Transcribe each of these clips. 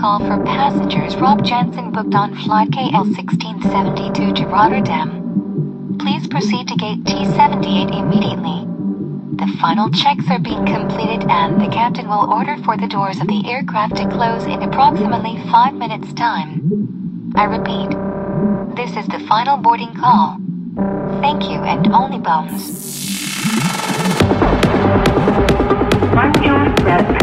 call for passengers Rob Jensen booked on flight KL 1672 to Rotterdam. Please proceed to gate T78 immediately. The final checks are being completed and the captain will order for the doors of the aircraft to close in approximately 5 minutes time. I repeat, this is the final boarding call. Thank you and only bones. Your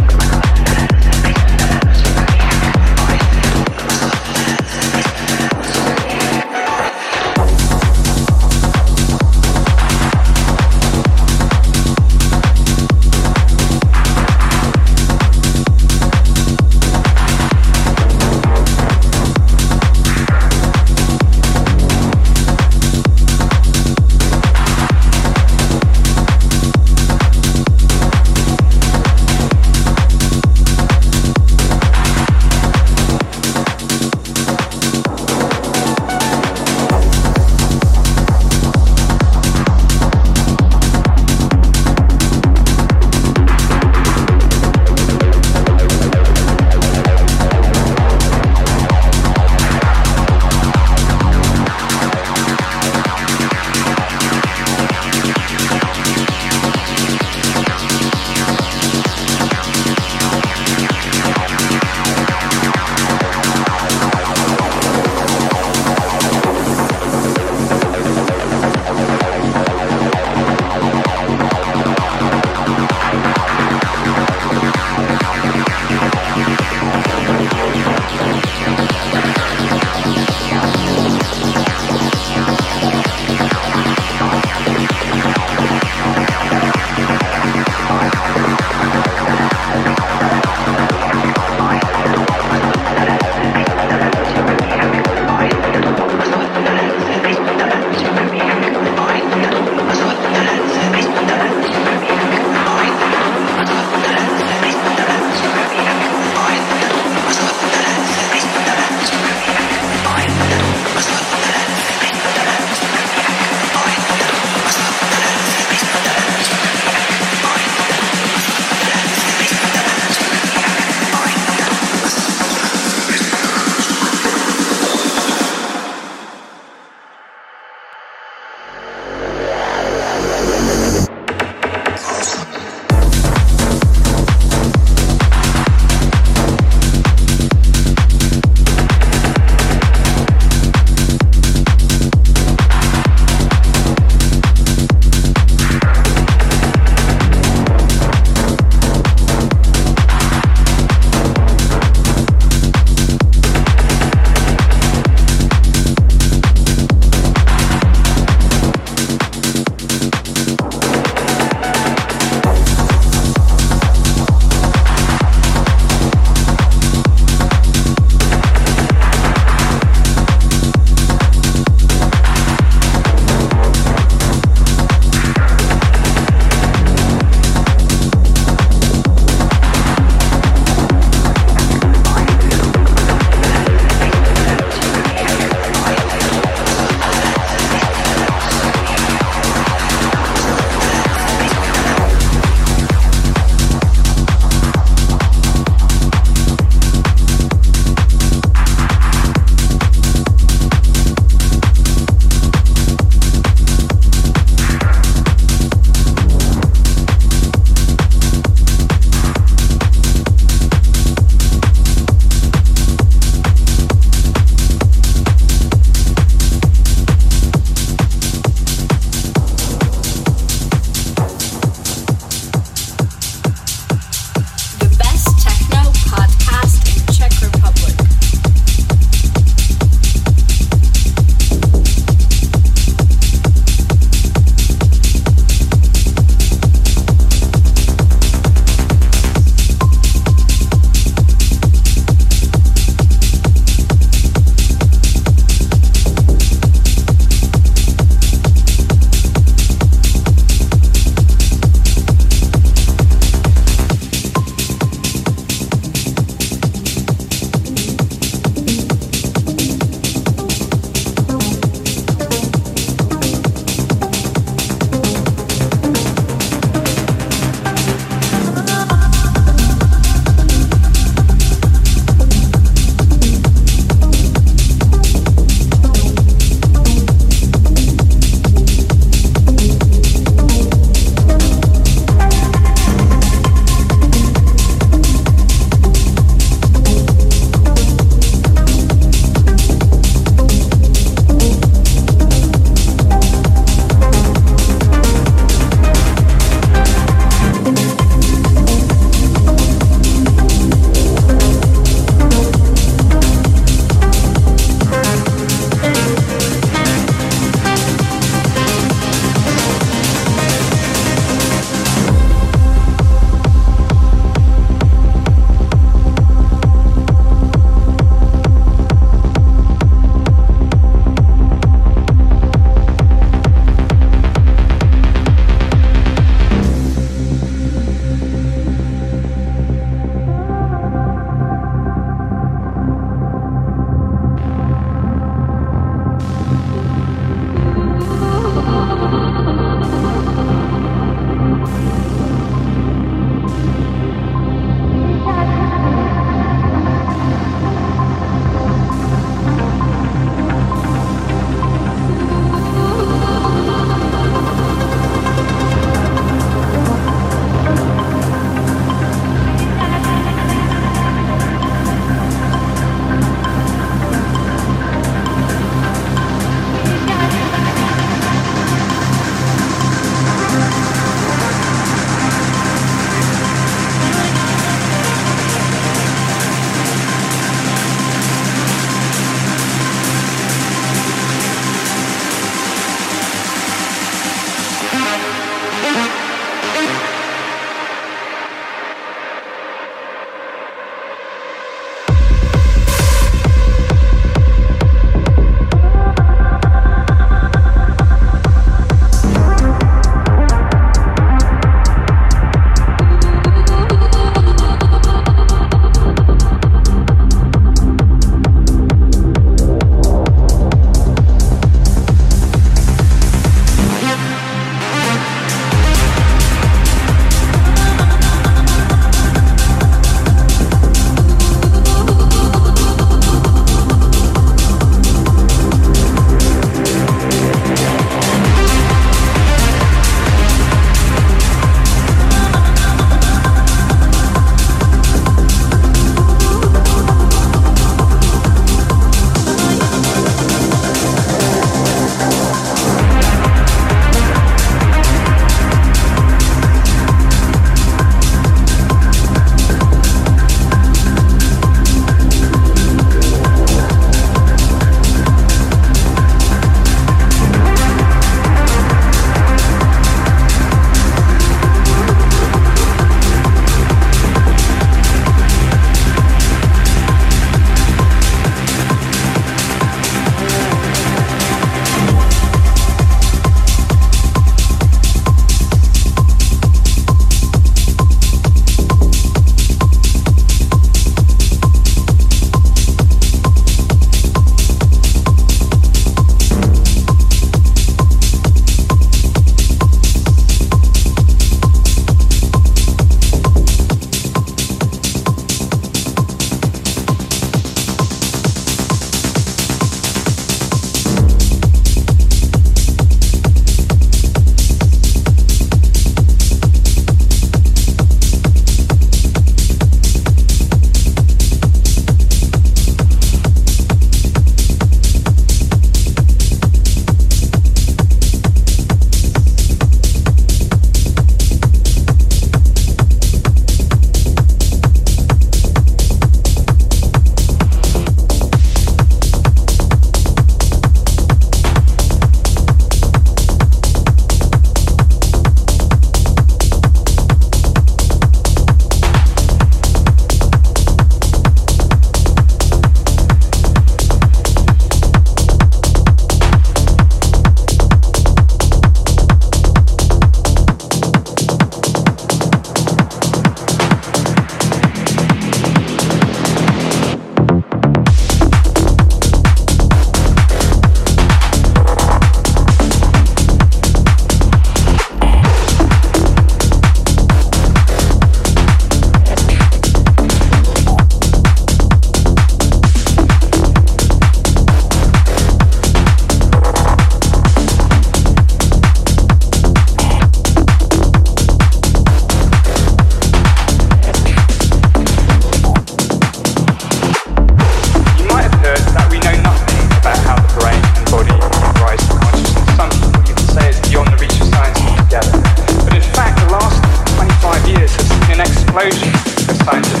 explosion, a scientist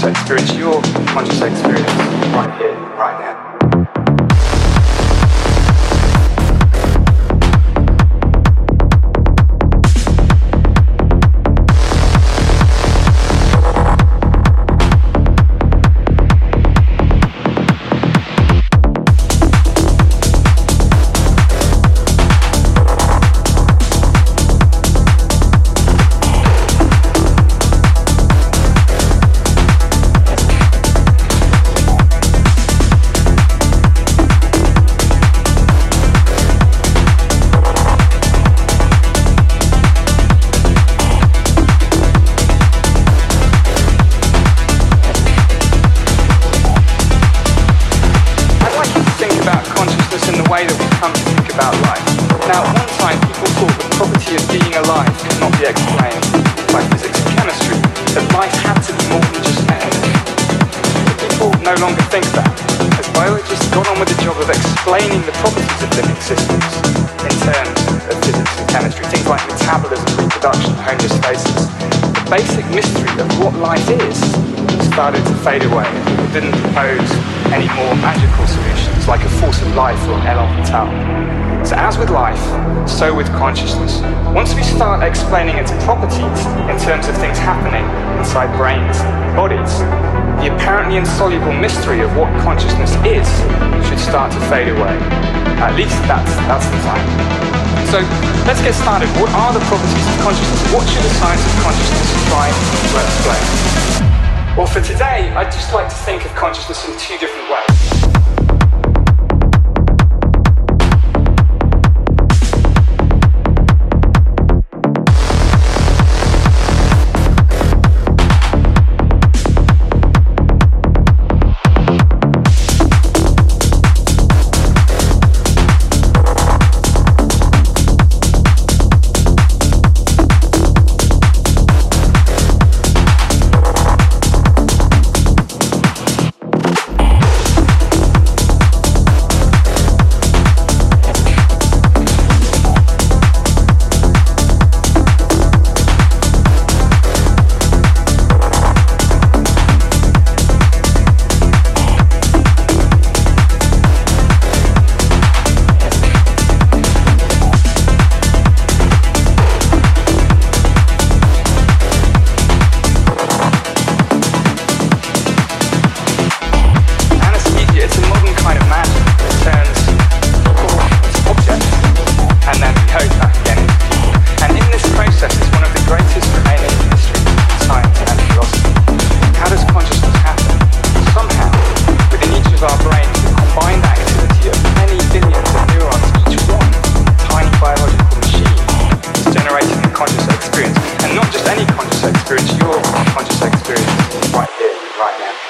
conscious experience, your conscious experience. right here, vital. So as with life, so with consciousness. Once we start explaining its properties in terms of things happening inside brains, bodies, the apparently insoluble mystery of what consciousness is should start to fade away. At least that's, that's the plan. So let's get started. What are the properties of consciousness? What should the science of consciousness try to explain? Well, for today, I'd just like to think of consciousness in two different ways. Experience. And not just any conscious experience, your conscious experience right here, right now.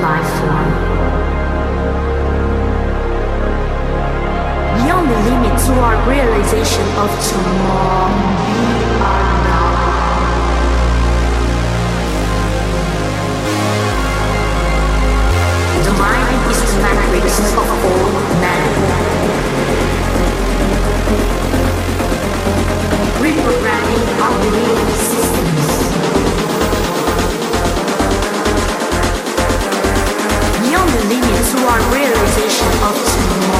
life form. Beyond the limit to our realization of tomorrow, we are now. The mind is the matrix of all men. Reprogramming our belief system. limits to our realization of tomorrow.